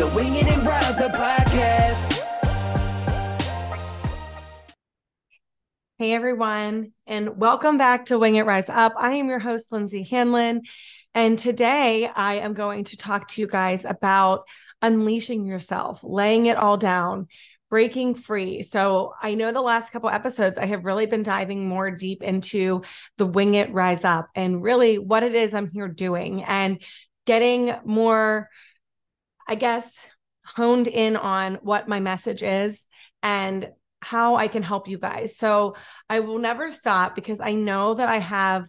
the Wing It and Rise Up podcast. Hey everyone, and welcome back to Wing It Rise Up. I am your host, Lindsey Hanlon, and today I am going to talk to you guys about unleashing yourself, laying it all down, breaking free. So I know the last couple episodes I have really been diving more deep into the Wing It Rise Up and really what it is I'm here doing and getting more, I guess, honed in on what my message is and how I can help you guys. So I will never stop because I know that I have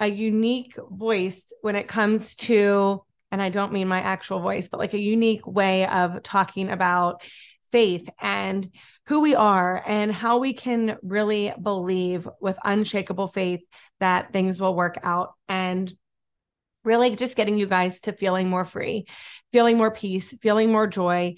a unique voice when it comes to, and I don't mean my actual voice, but like a unique way of talking about faith and who we are and how we can really believe with unshakable faith that things will work out and really just getting you guys to feeling more free, feeling more peace, feeling more joy,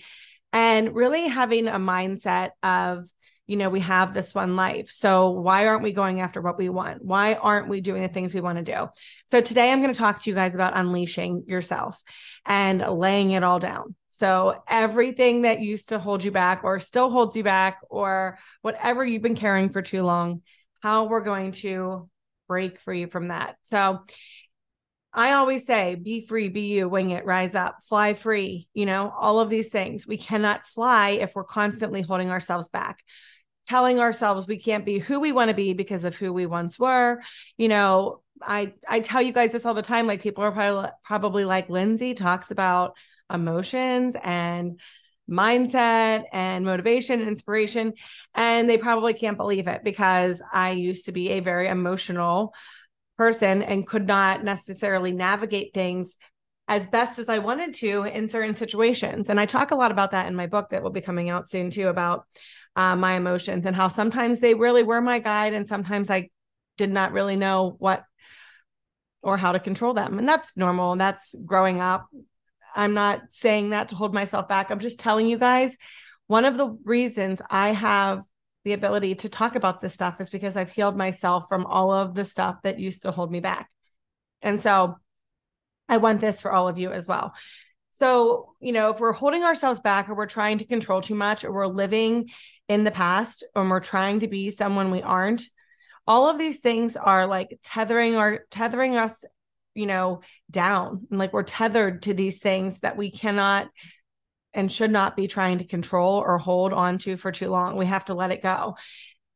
and really having a mindset of you know, we have this one life. So why aren't we going after what we want? Why aren't we doing the things we want to do? So today I'm going to talk to you guys about unleashing yourself and laying it all down. So everything that used to hold you back or still holds you back or whatever you've been carrying for too long, how we're going to break free from that. So I always say, be free, be you, wing it, rise up, fly free, you know, all of these things. We cannot fly if we're constantly holding ourselves back telling ourselves we can't be who we want to be because of who we once were you know i i tell you guys this all the time like people are probably probably like lindsey talks about emotions and mindset and motivation and inspiration and they probably can't believe it because i used to be a very emotional person and could not necessarily navigate things as best as I wanted to in certain situations. And I talk a lot about that in my book that will be coming out soon too about uh, my emotions and how sometimes they really were my guide and sometimes I did not really know what or how to control them. And that's normal. And that's growing up. I'm not saying that to hold myself back. I'm just telling you guys one of the reasons I have the ability to talk about this stuff is because I've healed myself from all of the stuff that used to hold me back. And so I want this for all of you as well. So, you know, if we're holding ourselves back or we're trying to control too much or we're living in the past and we're trying to be someone we aren't, all of these things are like tethering or tethering us, you know, down. And like we're tethered to these things that we cannot and should not be trying to control or hold on to for too long. We have to let it go.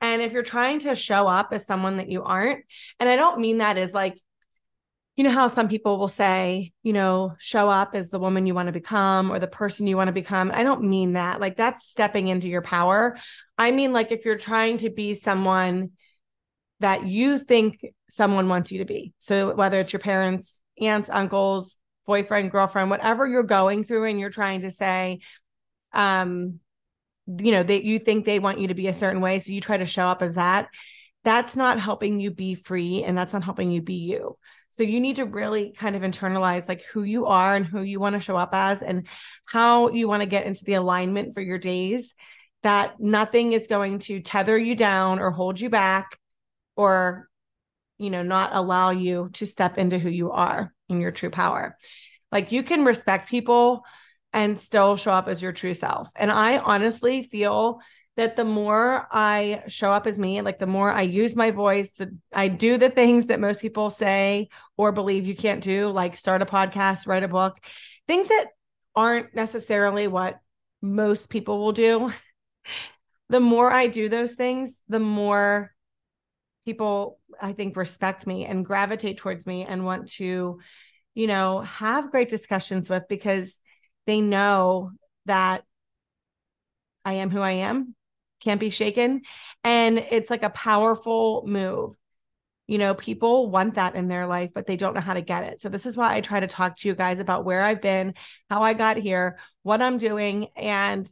And if you're trying to show up as someone that you aren't, and I don't mean that as like you know how some people will say, you know, show up as the woman you want to become or the person you want to become. I don't mean that. Like that's stepping into your power. I mean, like if you're trying to be someone that you think someone wants you to be. So whether it's your parents, aunts, uncles, boyfriend, girlfriend, whatever you're going through and you're trying to say, um, you know, that you think they want you to be a certain way. So you try to show up as that. That's not helping you be free and that's not helping you be you. So you need to really kind of internalize like who you are and who you want to show up as and how you want to get into the alignment for your days that nothing is going to tether you down or hold you back or you know not allow you to step into who you are in your true power. Like you can respect people and still show up as your true self. And I honestly feel that the more I show up as me, like the more I use my voice, I do the things that most people say or believe you can't do, like start a podcast, write a book, things that aren't necessarily what most people will do. the more I do those things, the more people I think respect me and gravitate towards me and want to, you know, have great discussions with because they know that I am who I am can't be shaken. And it's like a powerful move. you know, people want that in their life, but they don't know how to get it. So, this is why I try to talk to you guys about where I've been, how I got here, what I'm doing. And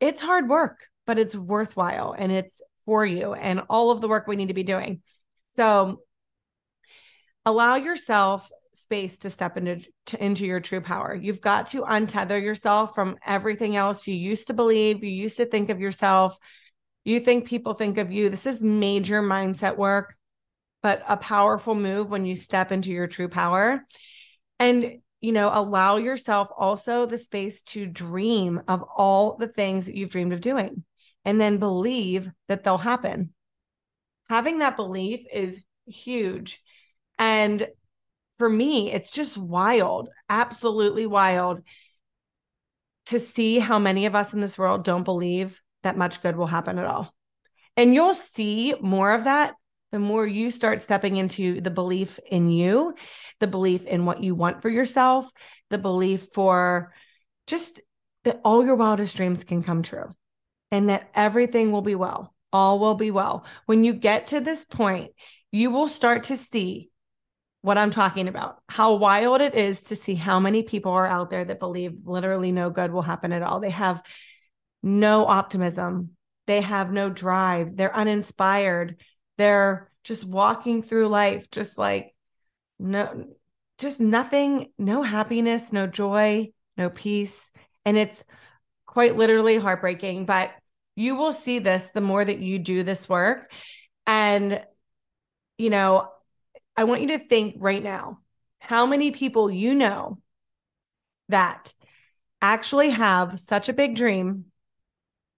it's hard work, but it's worthwhile and it's for you and all of the work we need to be doing. So, allow yourself space to step into to, into your true power. You've got to untether yourself from everything else you used to believe, you used to think of yourself. You think people think of you. This is major mindset work, but a powerful move when you step into your true power. And you know, allow yourself also the space to dream of all the things that you've dreamed of doing and then believe that they'll happen. Having that belief is huge. And for me, it's just wild, absolutely wild to see how many of us in this world don't believe that much good will happen at all. And you'll see more of that the more you start stepping into the belief in you, the belief in what you want for yourself, the belief for just that all your wildest dreams can come true and that everything will be well. All will be well. When you get to this point, you will start to see what I'm talking about. How wild it is to see how many people are out there that believe literally no good will happen at all. They have no optimism, they have no drive, they're uninspired, they're just walking through life, just like no, just nothing, no happiness, no joy, no peace. And it's quite literally heartbreaking, but you will see this the more that you do this work. And, you know, I want you to think right now how many people you know that actually have such a big dream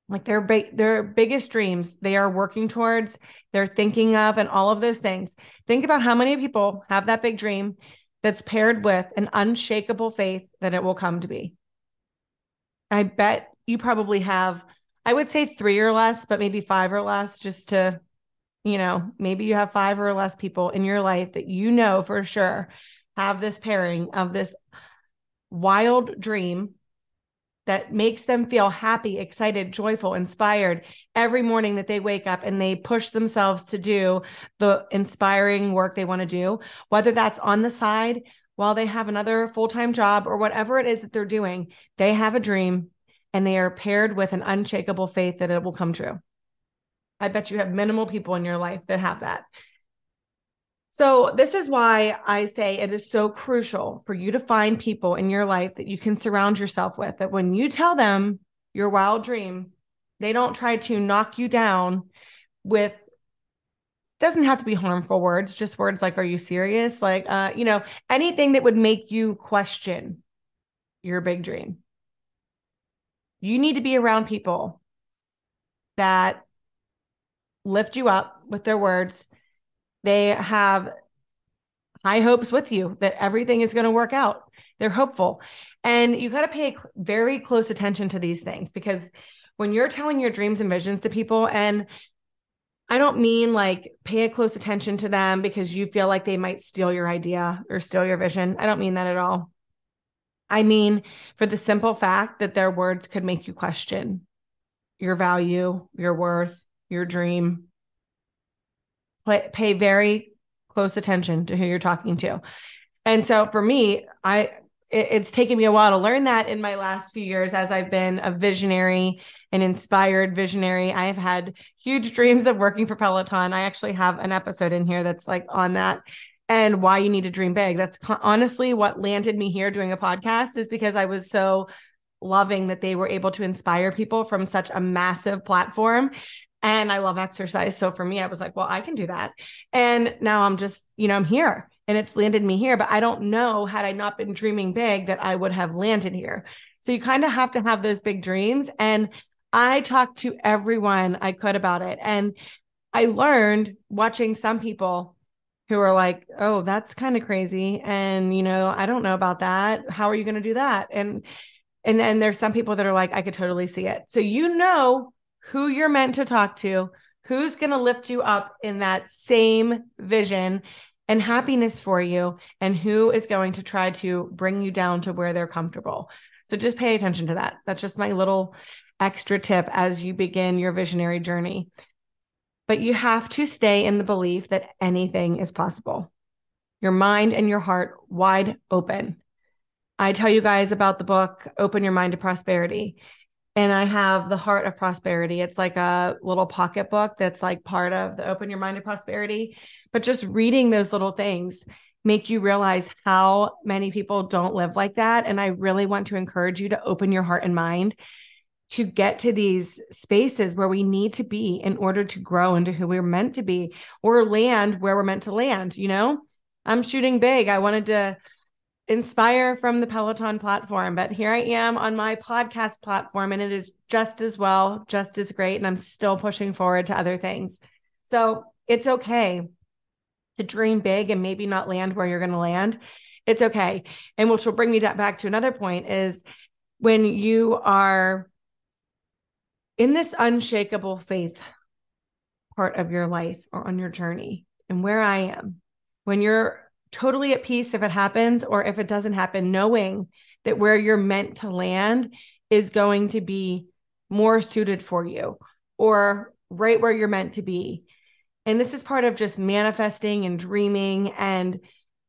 like their their biggest dreams they are working towards they're thinking of and all of those things think about how many people have that big dream that's paired with an unshakable faith that it will come to be i bet you probably have i would say 3 or less but maybe 5 or less just to you know, maybe you have five or less people in your life that you know for sure have this pairing of this wild dream that makes them feel happy, excited, joyful, inspired every morning that they wake up and they push themselves to do the inspiring work they want to do, whether that's on the side while they have another full time job or whatever it is that they're doing, they have a dream and they are paired with an unshakable faith that it will come true. I bet you have minimal people in your life that have that. So, this is why I say it is so crucial for you to find people in your life that you can surround yourself with. That when you tell them your wild dream, they don't try to knock you down with doesn't have to be harmful words, just words like, Are you serious? Like, uh, you know, anything that would make you question your big dream. You need to be around people that lift you up with their words. They have high hopes with you that everything is going to work out. They're hopeful. And you got to pay very close attention to these things because when you're telling your dreams and visions to people, and I don't mean like pay a close attention to them because you feel like they might steal your idea or steal your vision. I don't mean that at all. I mean, for the simple fact that their words could make you question your value, your worth, your dream. Play, pay very close attention to who you're talking to. And so for me, I it, it's taken me a while to learn that in my last few years as I've been a visionary an inspired visionary. I have had huge dreams of working for Peloton. I actually have an episode in here that's like on that and why you need to dream big. That's honestly what landed me here doing a podcast is because I was so loving that they were able to inspire people from such a massive platform and I love exercise. So for me, I was like, well, I can do that. And now I'm just, you know, I'm here and it's landed me here. But I don't know, had I not been dreaming big, that I would have landed here. So you kind of have to have those big dreams. And I talked to everyone I could about it. And I learned watching some people who are like, oh, that's kind of crazy. And, you know, I don't know about that. How are you going to do that? And, and then there's some people that are like, I could totally see it. So, you know, who you're meant to talk to, who's going to lift you up in that same vision and happiness for you, and who is going to try to bring you down to where they're comfortable. So just pay attention to that. That's just my little extra tip as you begin your visionary journey. But you have to stay in the belief that anything is possible. Your mind and your heart wide open. I tell you guys about the book, Open Your Mind to Prosperity. And I have the Heart of Prosperity. It's like a little pocket book that's like part of the Open Your Mind to Prosperity. But just reading those little things make you realize how many people don't live like that. And I really want to encourage you to open your heart and mind to get to these spaces where we need to be in order to grow into who we're meant to be or land where we're meant to land. You know, I'm shooting big. I wanted to inspire from the Peloton platform, but here I am on my podcast platform, and it is just as well, just as great. And I'm still pushing forward to other things. So it's okay to dream big and maybe not land where you're going to land. It's okay. And which will bring me back to another point is when you are in this unshakable faith part of your life or on your journey and where I am, when you're totally at peace if it happens or if it doesn't happen, knowing that where you're meant to land is going to be more suited for you or right where you're meant to be. And this is part of just manifesting and dreaming and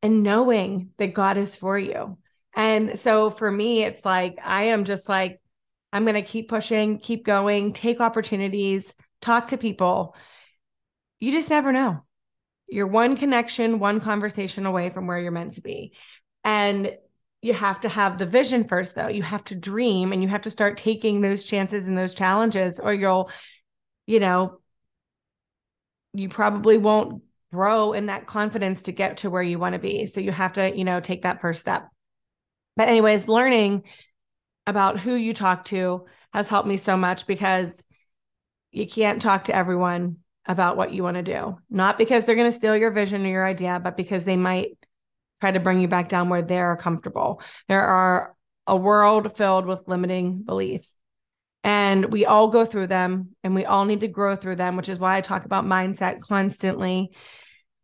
and knowing that God is for you. And so for me it's like I am just like I'm going to keep pushing, keep going, take opportunities, talk to people. You just never know. You're one connection, one conversation away from where you're meant to be. And you have to have the vision first, though. You have to dream and you have to start taking those chances and those challenges, or you'll, you know, you probably won't grow in that confidence to get to where you want to be. So you have to, you know, take that first step. But, anyways, learning about who you talk to has helped me so much because you can't talk to everyone about what you want to do. Not because they're going to steal your vision or your idea, but because they might try to bring you back down where they're comfortable. There are a world filled with limiting beliefs. And we all go through them and we all need to grow through them, which is why I talk about mindset constantly.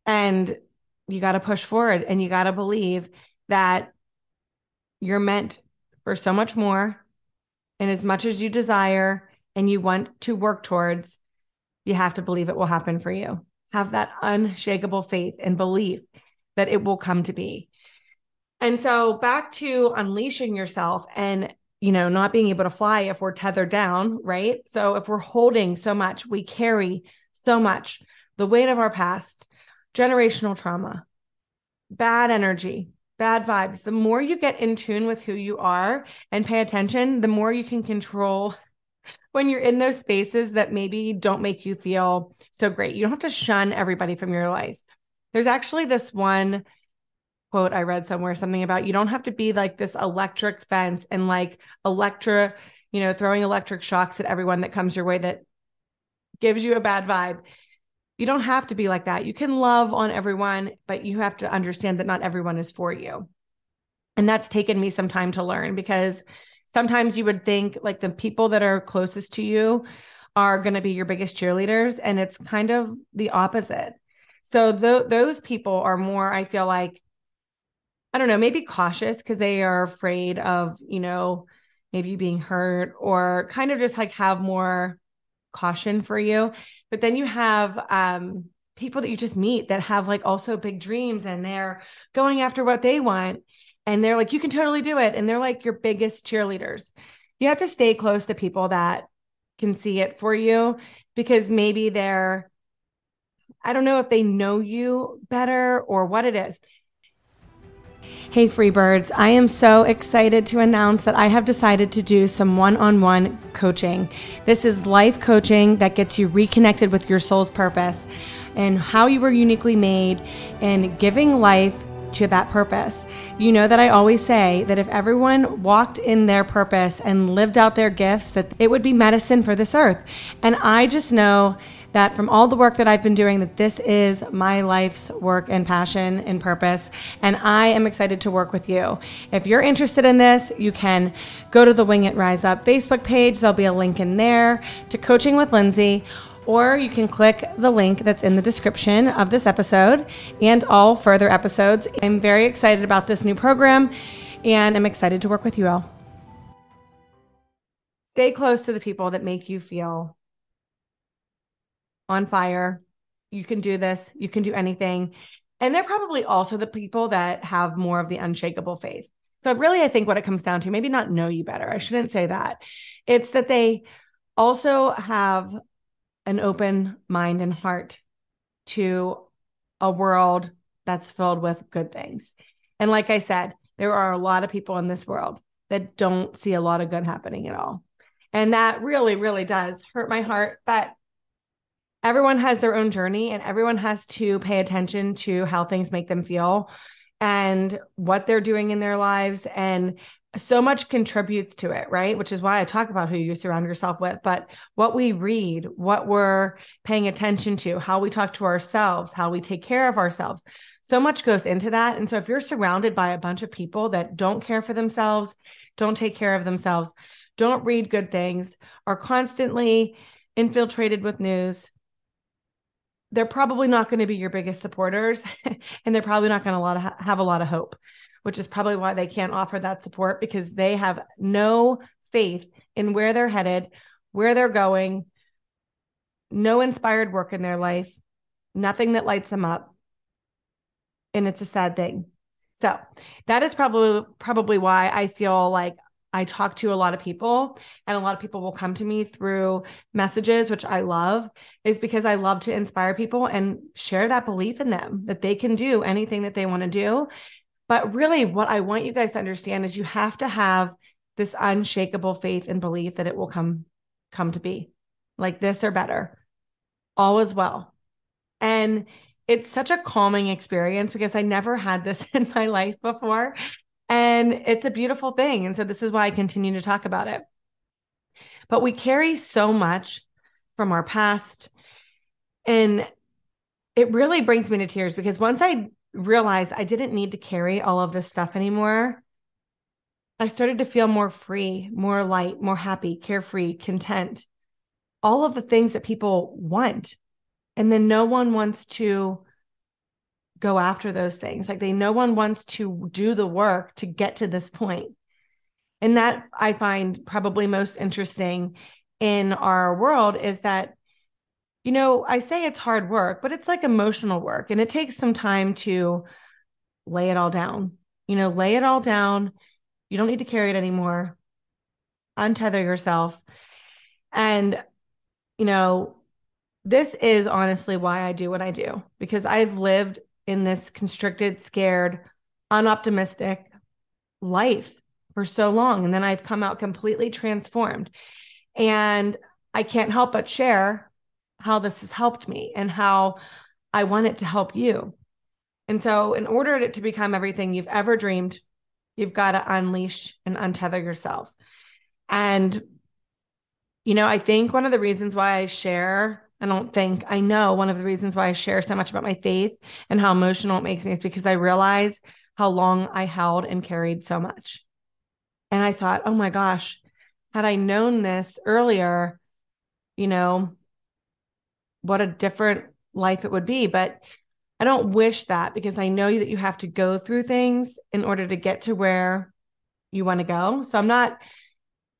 And you got to push forward and you got to believe that you're meant for so much more. And as much as you desire and you want to work towards, you have to believe it will happen for you. Have that unshakable faith and belief that it will come to be. And so back to unleashing yourself and you know not being able to fly if we're tethered down, right? So if we're holding so much, we carry so much the weight of our past, generational trauma, bad energy, bad vibes, the more you get in tune with who you are and pay attention, the more you can control when you're in those spaces that maybe don't make you feel so great. You don't have to shun everybody from your life. There's actually this one quote I read somewhere something about you don't have to be like this electric fence and like electra, you know, throwing electric shocks at everyone that comes your way that gives you a bad vibe you don't have to be like that. You can love on everyone, but you have to understand that not everyone is for you. And that's taken me some time to learn because sometimes you would think like the people that are closest to you are going to be your biggest cheerleaders and it's kind of the opposite. So th- those people are more I feel like I don't know, maybe cautious because they are afraid of, you know, maybe being hurt or kind of just like have more caution for you. But then you have um, people that you just meet that have like also big dreams and they're going after what they want. And they're like, you can totally do it. And they're like your biggest cheerleaders. You have to stay close to people that can see it for you because maybe they're, I don't know if they know you better or what it is. Hey, Freebirds, I am so excited to announce that I have decided to do some one on one coaching. This is life coaching that gets you reconnected with your soul's purpose and how you were uniquely made and giving life to that purpose. You know that I always say that if everyone walked in their purpose and lived out their gifts, that it would be medicine for this earth. And I just know that from all the work that I've been doing, that this is my life's work and passion and purpose. And I am excited to work with you. If you're interested in this, you can go to the Wing It Rise Up Facebook page. There'll be a link in there to Coaching with Lindsey or you can click the link that's in the description of this episode and all further episodes. I'm very excited about this new program and I'm excited to work with you all. Stay close to the people that make you feel on fire. You can do this. You can do anything. And they're probably also the people that have more of the unshakable faith. So, really, I think what it comes down to, maybe not know you better. I shouldn't say that. It's that they also have an open mind and heart to a world that's filled with good things. And like I said, there are a lot of people in this world that don't see a lot of good happening at all. And that really, really does hurt my heart. But everyone has their own journey and everyone has to pay attention to how things make them feel and what they're doing in their lives. And so much contributes to it, right? Which is why I talk about who you surround yourself with, but what we read, what we're paying attention to, how we talk to ourselves, how we take care of ourselves. So much goes into that. And so if you're surrounded by a bunch of people that don't care for themselves, don't take care of themselves, don't read good things, are constantly infiltrated with news, they're probably not going to be your biggest supporters and they're probably not going to have a lot of hope which is probably why they can't offer that support because they have no faith in where they're headed where they're going no inspired work in their life nothing that lights them up and it's a sad thing so that is probably probably why i feel like I talk to a lot of people, and a lot of people will come to me through messages, which I love, is because I love to inspire people and share that belief in them that they can do anything that they want to do. But really, what I want you guys to understand is you have to have this unshakable faith and belief that it will come come to be like this or better all is well and it's such a calming experience because i never had this in my life before and it's a beautiful thing. And so this is why I continue to talk about it. But we carry so much from our past. And it really brings me to tears because once I realized I didn't need to carry all of this stuff anymore, I started to feel more free, more light, more happy, carefree, content, all of the things that people want. And then no one wants to go after those things. Like they no one wants to do the work to get to this point. And that I find probably most interesting in our world is that you know, I say it's hard work, but it's like emotional work and it takes some time to lay it all down. You know, lay it all down. You don't need to carry it anymore. Untether yourself. And you know, this is honestly why I do what I do because I've lived in this constricted, scared, unoptimistic life for so long. And then I've come out completely transformed. And I can't help but share how this has helped me and how I want it to help you. And so, in order to become everything you've ever dreamed, you've got to unleash and untether yourself. And, you know, I think one of the reasons why I share I don't think I know one of the reasons why I share so much about my faith and how emotional it makes me is because I realize how long I held and carried so much. And I thought, oh my gosh, had I known this earlier, you know, what a different life it would be. But I don't wish that because I know that you have to go through things in order to get to where you want to go. So I'm not,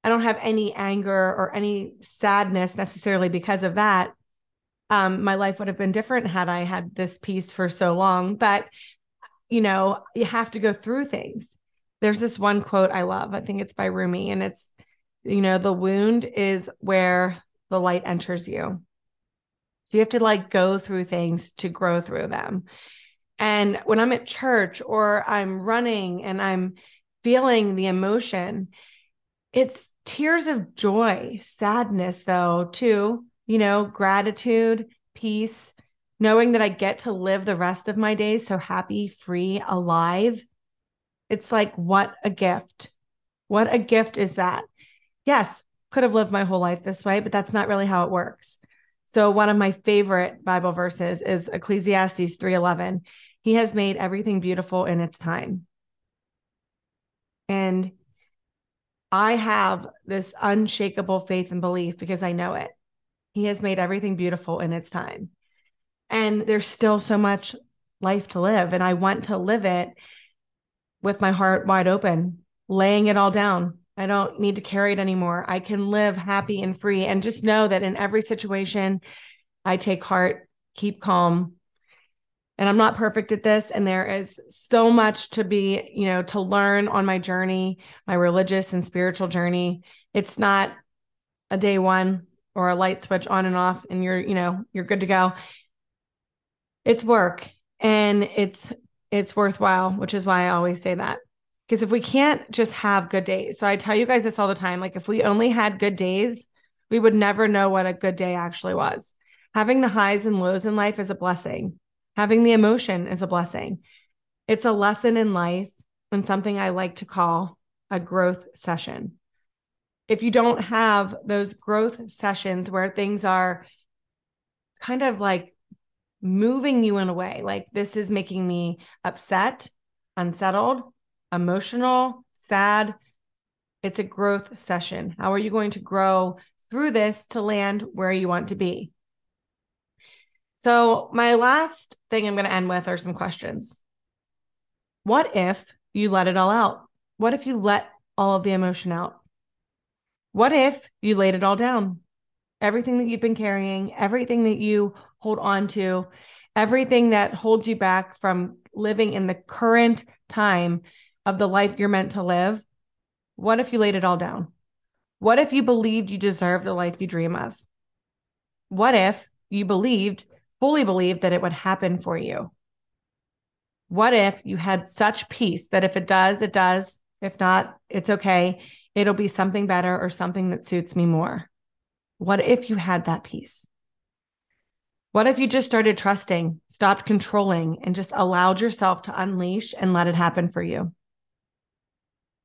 I don't have any anger or any sadness necessarily because of that um, my life would have been different had I had this peace for so long. But, you know, you have to go through things. There's this one quote I love. I think it's by Rumi, and it's, you know, the wound is where the light enters you. So you have to like go through things to grow through them. And when I'm at church or I'm running and I'm feeling the emotion, it's tears of joy, sadness, though, too, you know, gratitude, peace, knowing that I get to live the rest of my days so happy, free, alive. It's like, what a gift. What a gift is that? Yes, could have lived my whole life this way, but that's not really how it works. So one of my favorite Bible verses is Ecclesiastes 3:11. He has made everything beautiful in its time. And I have this unshakable faith and belief because I know it. He has made everything beautiful in its time. And there's still so much life to live. And I want to live it with my heart wide open, laying it all down. I don't need to carry it anymore. I can live happy and free and just know that in every situation, I take heart, keep calm. And I'm not perfect at this. And there is so much to be, you know, to learn on my journey, my religious and spiritual journey. It's not a day one or a light switch on and off and you're, you know, you're good to go. It's work and it's it's worthwhile, which is why I always say that. Because if we can't just have good days, so I tell you guys this all the time like if we only had good days, we would never know what a good day actually was. Having the highs and lows in life is a blessing, having the emotion is a blessing. It's a lesson in life and something I like to call a growth session. If you don't have those growth sessions where things are kind of like moving you in a way, like this is making me upset, unsettled, emotional, sad, it's a growth session. How are you going to grow through this to land where you want to be? So, my last thing I'm going to end with are some questions. What if you let it all out? What if you let all of the emotion out? What if you laid it all down? Everything that you've been carrying, everything that you hold on to, everything that holds you back from living in the current time of the life you're meant to live. What if you laid it all down? What if you believed you deserve the life you dream of? What if you believed, fully believed that it would happen for you? What if you had such peace that if it does, it does. If not, it's okay. It'll be something better or something that suits me more. What if you had that peace? What if you just started trusting, stopped controlling, and just allowed yourself to unleash and let it happen for you?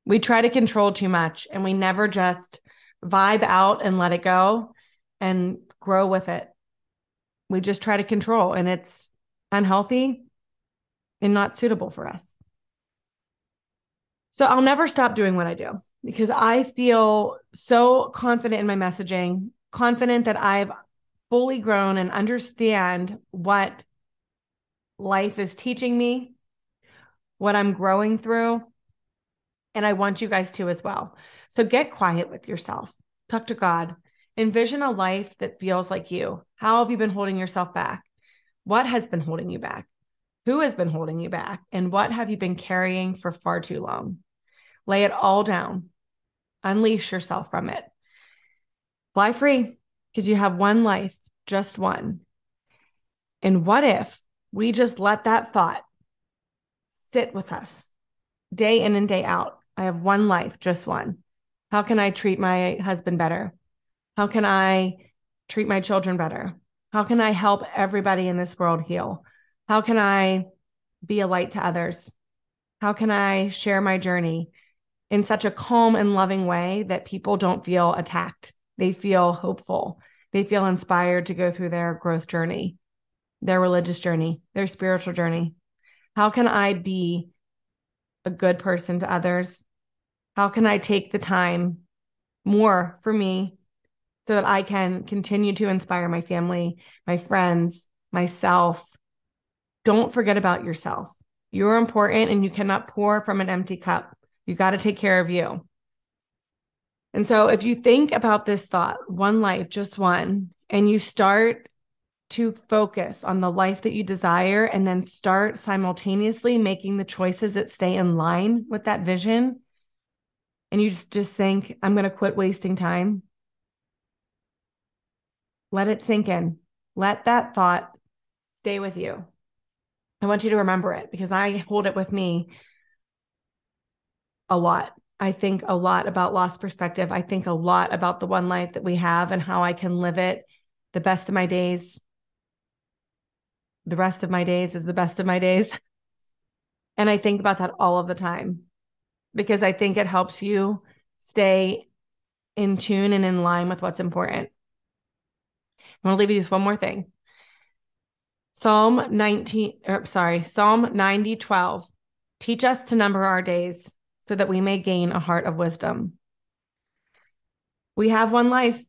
We try to control too much and we never just vibe out and let it go and grow with it. We just try to control and it's unhealthy and not suitable for us. So I'll never stop doing what I do because I feel so confident in my messaging, confident that I've fully grown and understand what life is teaching me, what I'm growing through. And I want you guys to as well. So get quiet with yourself, talk to God, envision a life that feels like you. How have you been holding yourself back? What has been holding you back? Who has been holding you back? And what have you been carrying for far too long? Lay it all down, unleash yourself from it. Fly free because you have one life, just one. And what if we just let that thought sit with us day in and day out? I have one life, just one. How can I treat my husband better? How can I treat my children better? How can I help everybody in this world heal? How can I be a light to others? How can I share my journey in such a calm and loving way that people don't feel attacked? They feel hopeful. They feel inspired to go through their growth journey, their religious journey, their spiritual journey. How can I be a good person to others? How can I take the time more for me so that I can continue to inspire my family, my friends, myself? Don't forget about yourself. You're important and you cannot pour from an empty cup. You got to take care of you. And so if you think about this thought, one life, just one, and you start to focus on the life that you desire and then start simultaneously making the choices that stay in line with that vision, and you just, just think, I'm going to quit wasting time, let it sink in. Let that thought stay with you. I want you to remember it because I hold it with me a lot. I think a lot about lost perspective. I think a lot about the one life that we have and how I can live it the best of my days. The rest of my days is the best of my days. And I think about that all of the time because I think it helps you stay in tune and in line with what's important. I want to leave you with one more thing. Psalm 19, or sorry, Psalm 90, 12. Teach us to number our days so that we may gain a heart of wisdom. We have one life.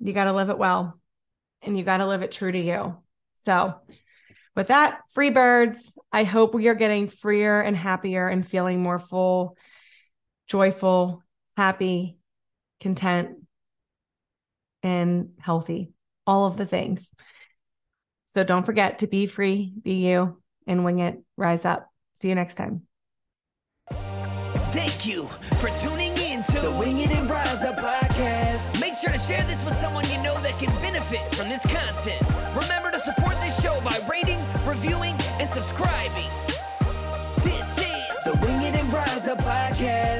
You got to live it well and you got to live it true to you. So, with that, free birds, I hope we are getting freer and happier and feeling more full, joyful, happy, content, and healthy. All of the things. So don't forget to be free, be you, and wing it, rise up. See you next time. Thank you for tuning in to the Wing It and Rise Up podcast. Make sure to share this with someone you know that can benefit from this content. Remember to support this show by rating, reviewing, and subscribing. This is the Wing It and Rise Up podcast.